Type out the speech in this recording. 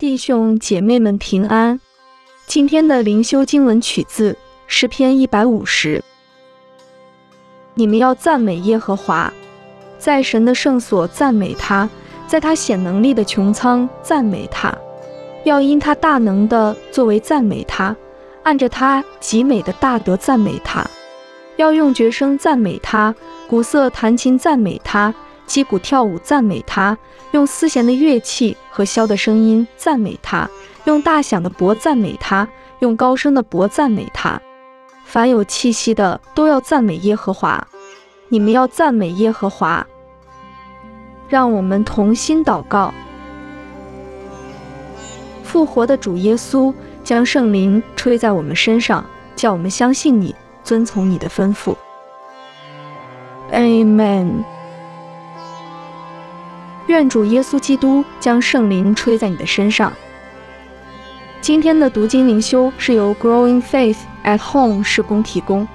弟兄姐妹们平安。今天的灵修经文取自诗篇一百五十。你们要赞美耶和华，在神的圣所赞美他，在他显能力的穹苍赞美他，要因他大能的作为赞美他，按着他极美的大德赞美他，要用绝声赞美他，鼓瑟弹琴赞美他。击鼓跳舞赞美他，用丝弦的乐器和箫的声音赞美他，用大响的钹赞美他，用高声的钹赞美他。凡有气息的都要赞美耶和华。你们要赞美耶和华。让我们同心祷告。复活的主耶稣，将圣灵吹在我们身上，叫我们相信你，遵从你的吩咐。Amen。愿主耶稣基督将圣灵吹在你的身上。今天的读经灵修是由 Growing Faith at Home 施工提供。